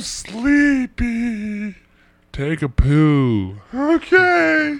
I'm sleepy. Take a poo. Okay.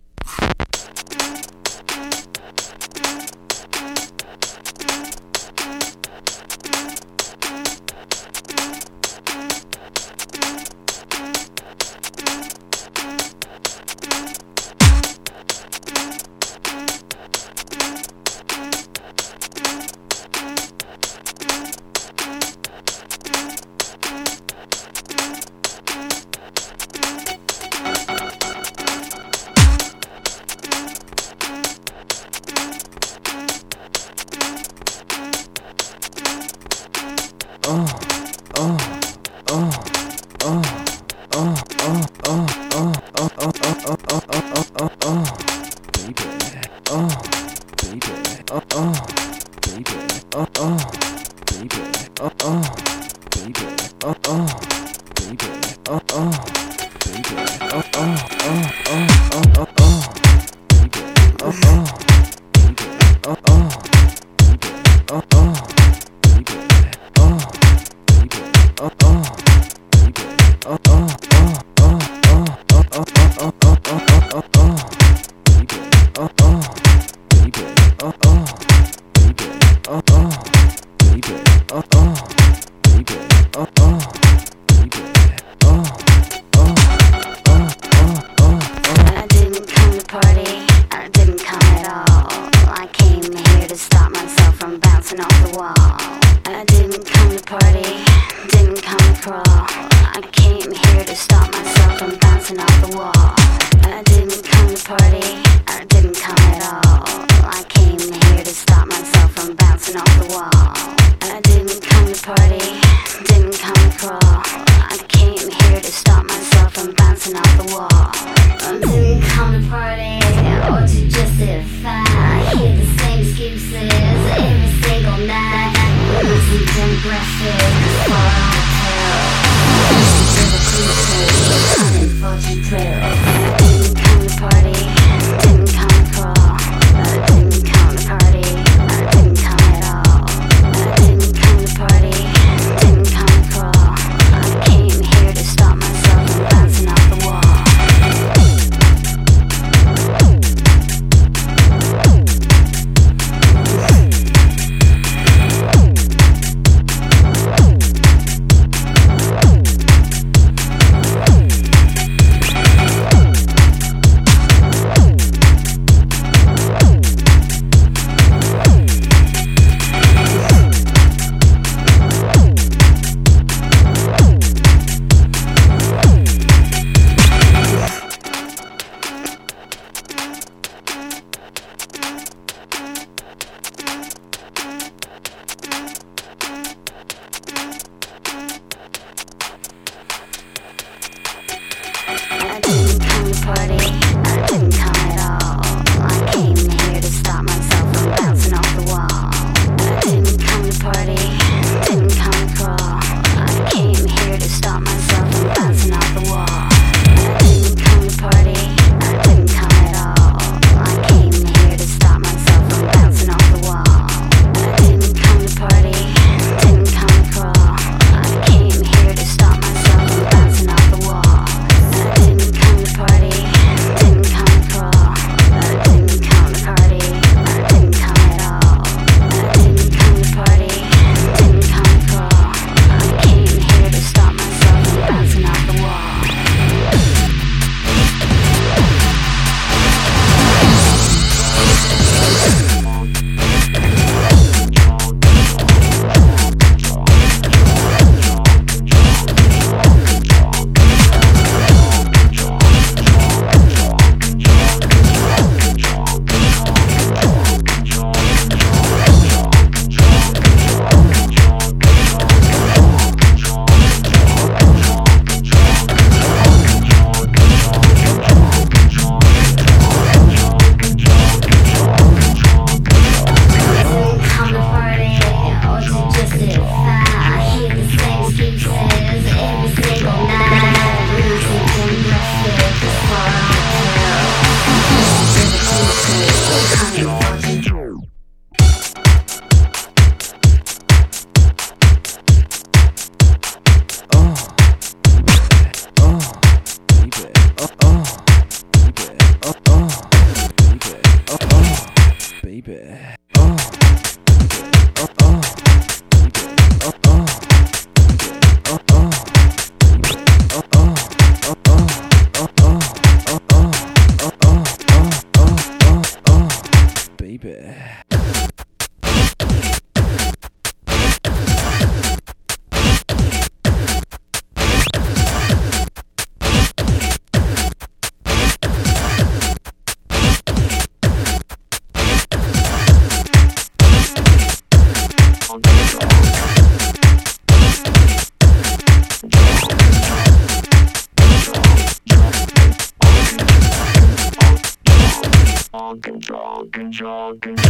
jogging.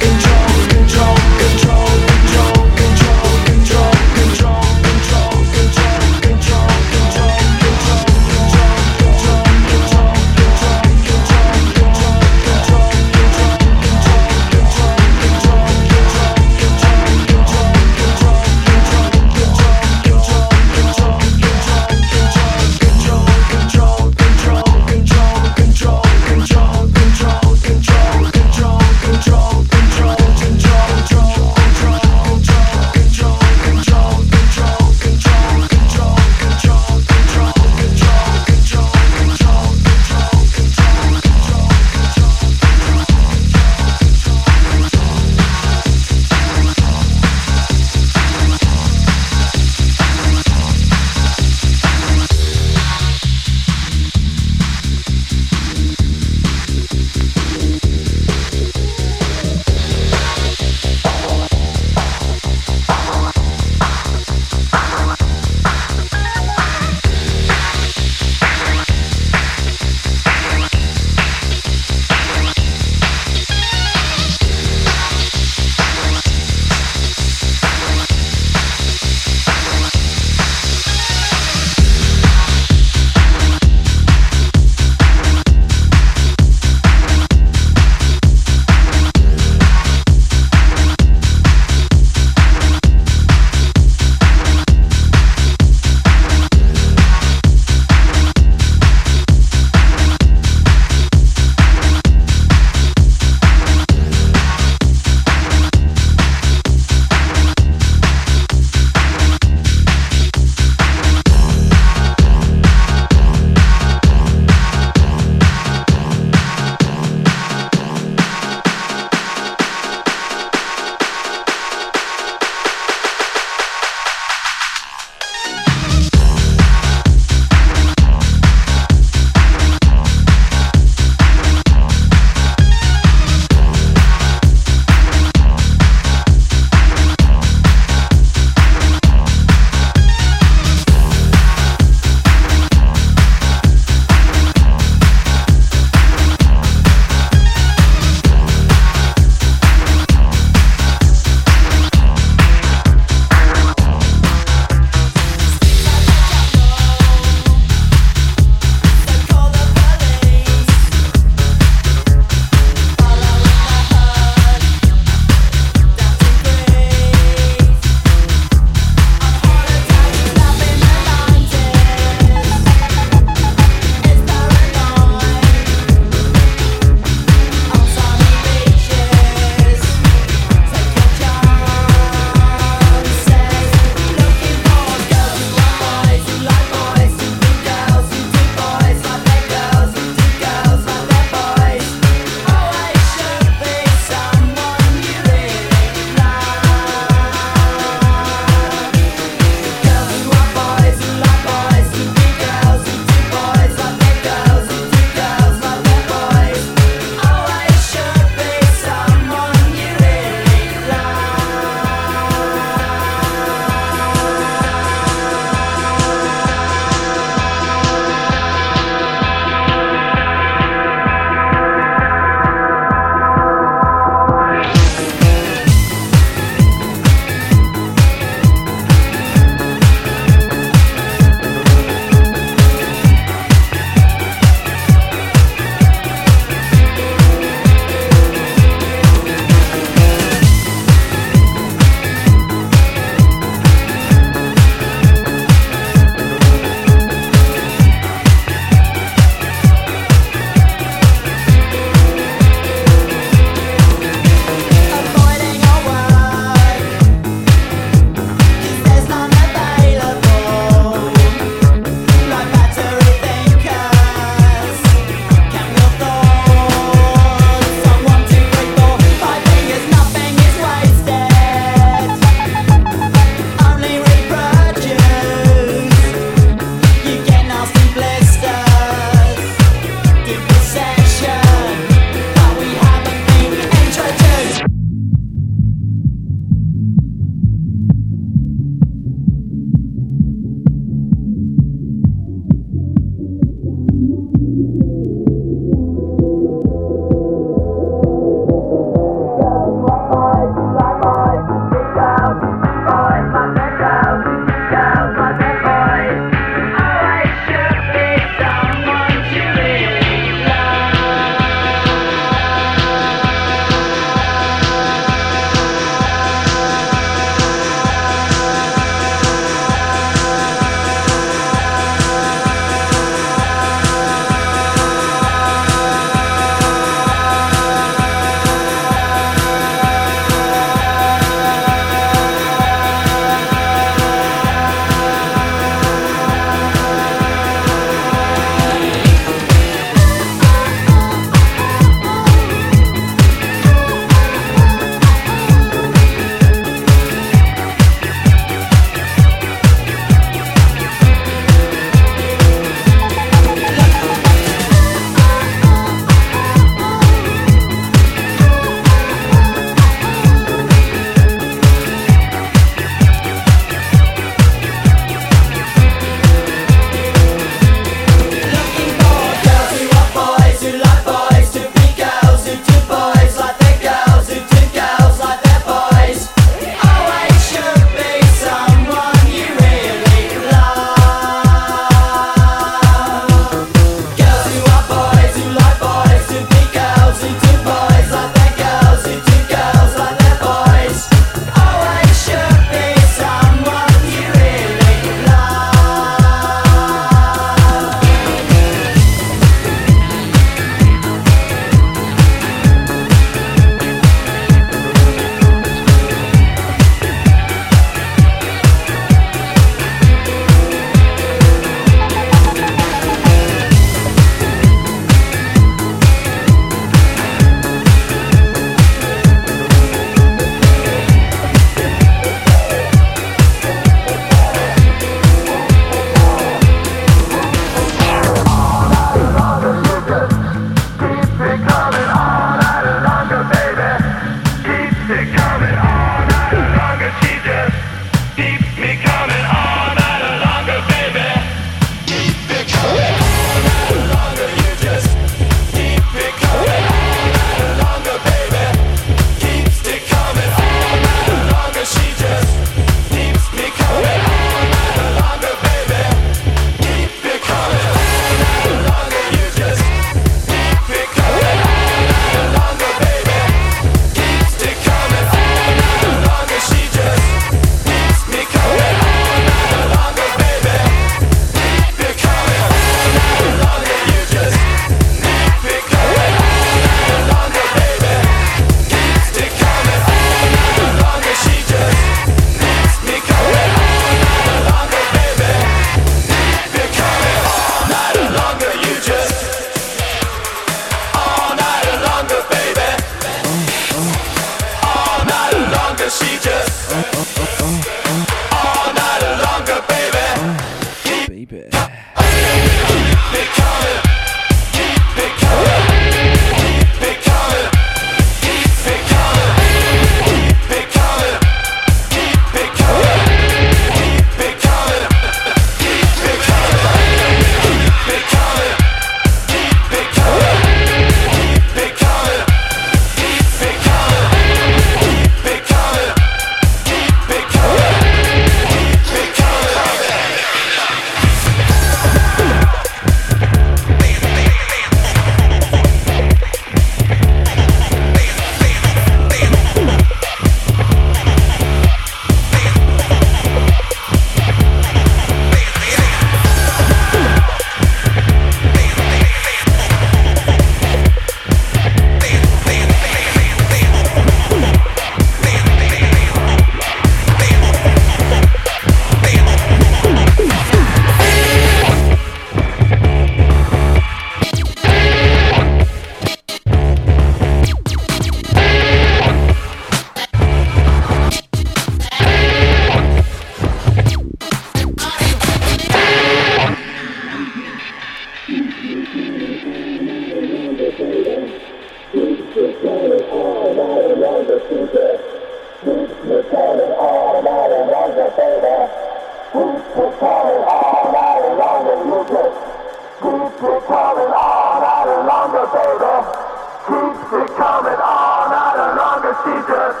she just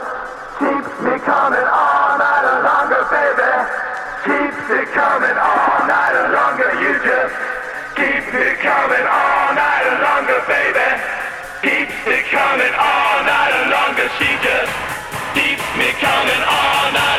keeps me coming all night longer, baby. Keeps me coming all night longer. You just keep me coming all night longer, baby. Keeps me coming all night longer. She just keeps me coming all night.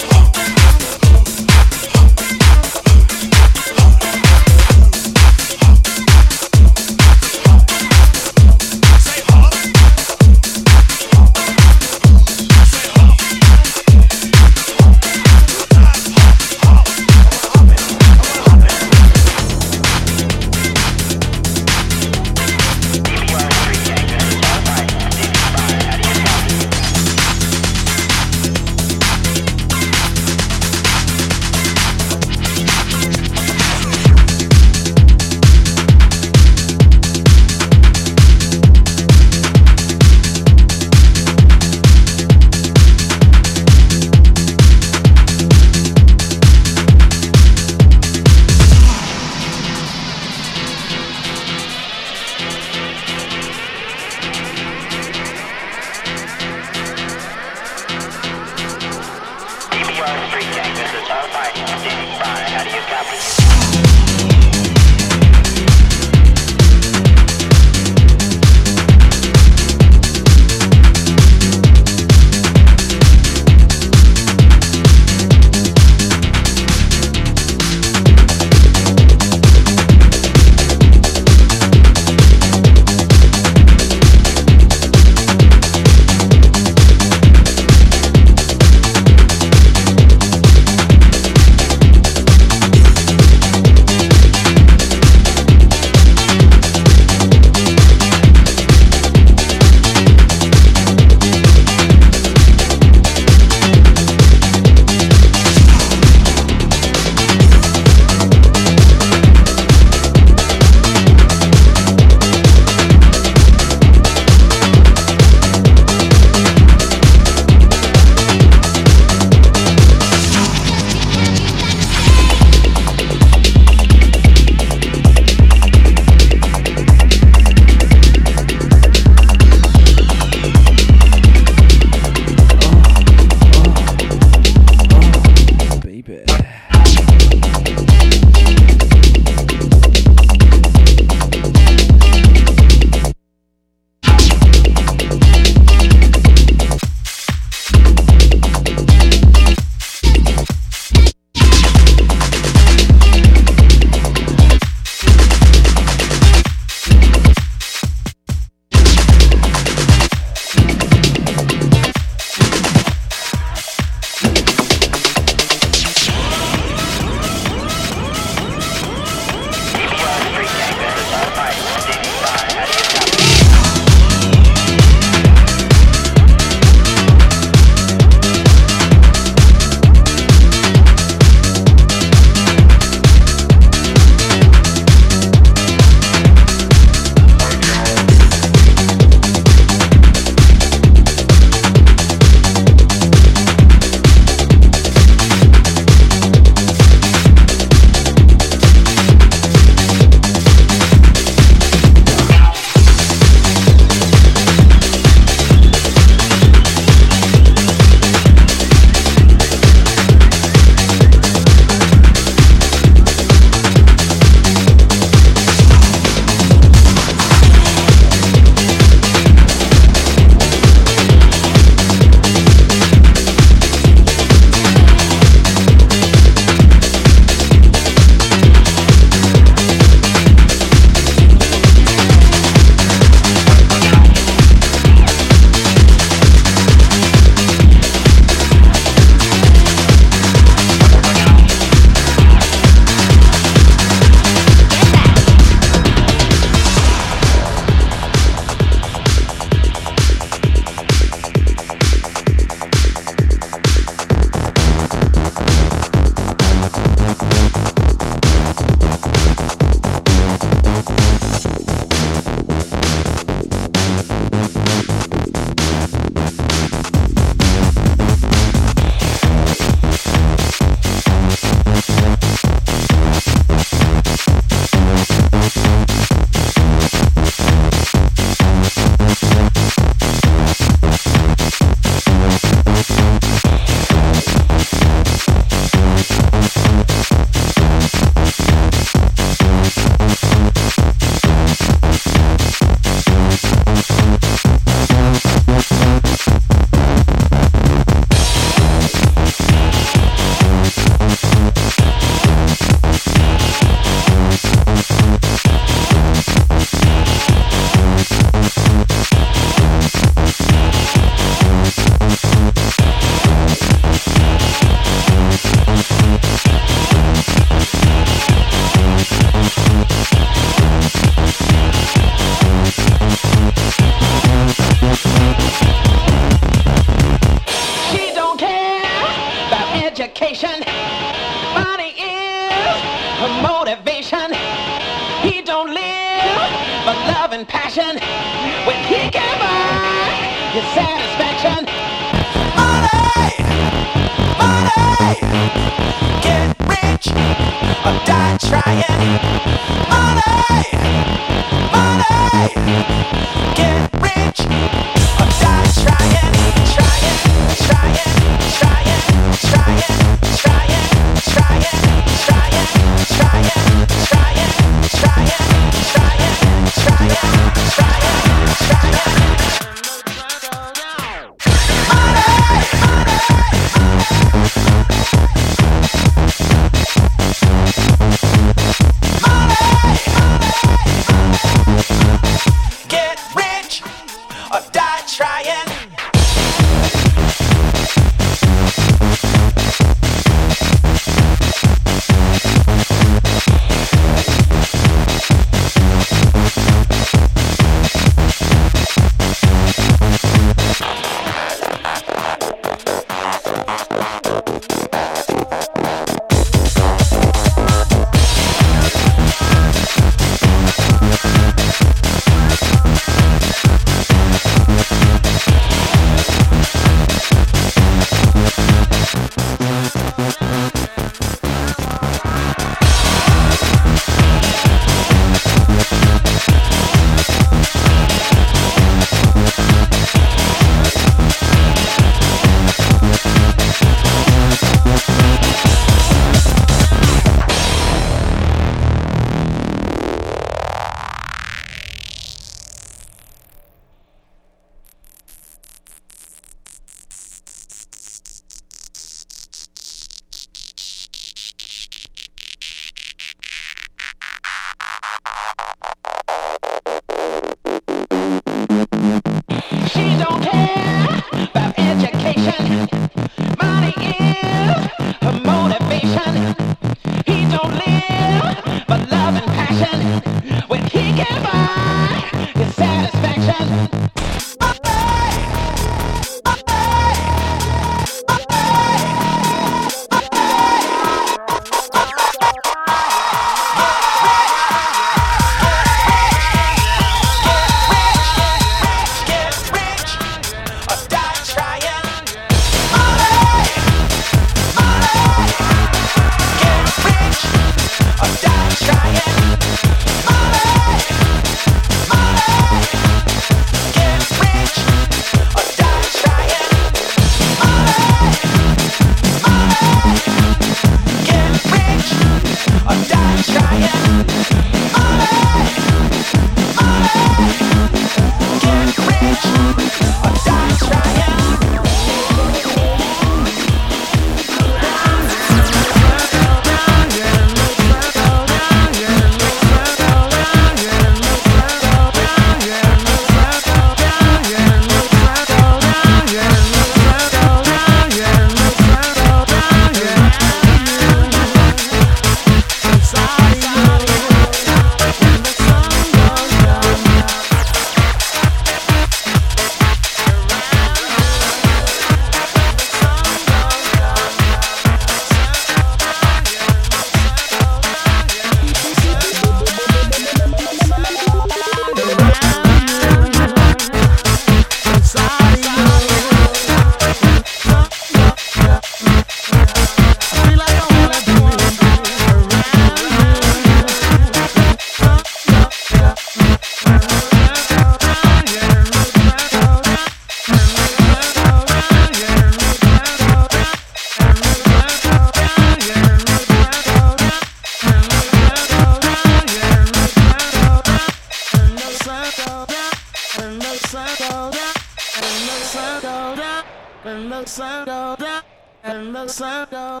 the sun goes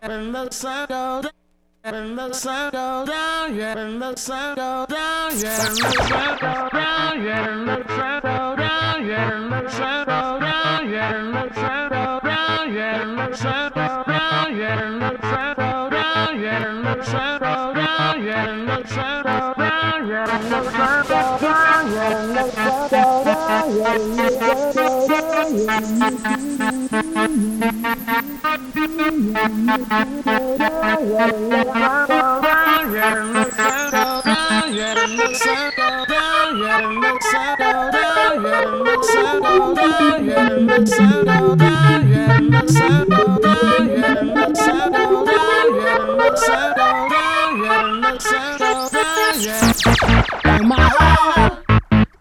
when the sun goes down, when the sun goes down, yeah, when the sun goes down, yeah, when the sun goes down, yeah, when the sun goes down, yeah, when the sun goes down, yeah, when the sun goes down, yeah, when the sun goes down, yeah, when the sun goes down, yeah, when the sun goes down, yeah, when the sun goes down, yeah, when the sun goes down, yeah, when the sun goes down, yeah, my heart,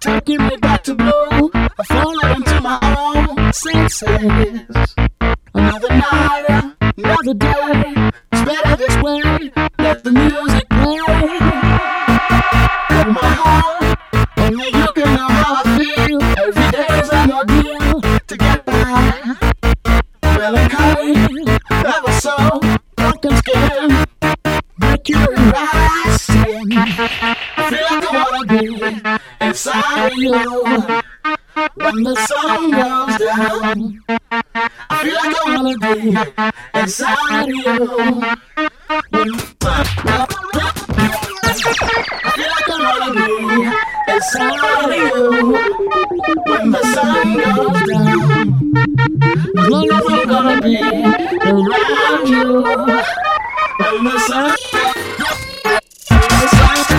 taking me back to blue. I'm senses. Another night, another day. It's better this way. Let the music play. In my heart, only you can know how I feel. Every day is an ordeal to get by. Melancholy, never so broken skin. Mercury rising. I feel like I wanna be inside you when the sun goes down. I feel like I wanna be inside you when the sun I feel like I wanna be inside you when the sun goes down. As long as I'm gonna be around you when the sun. the sun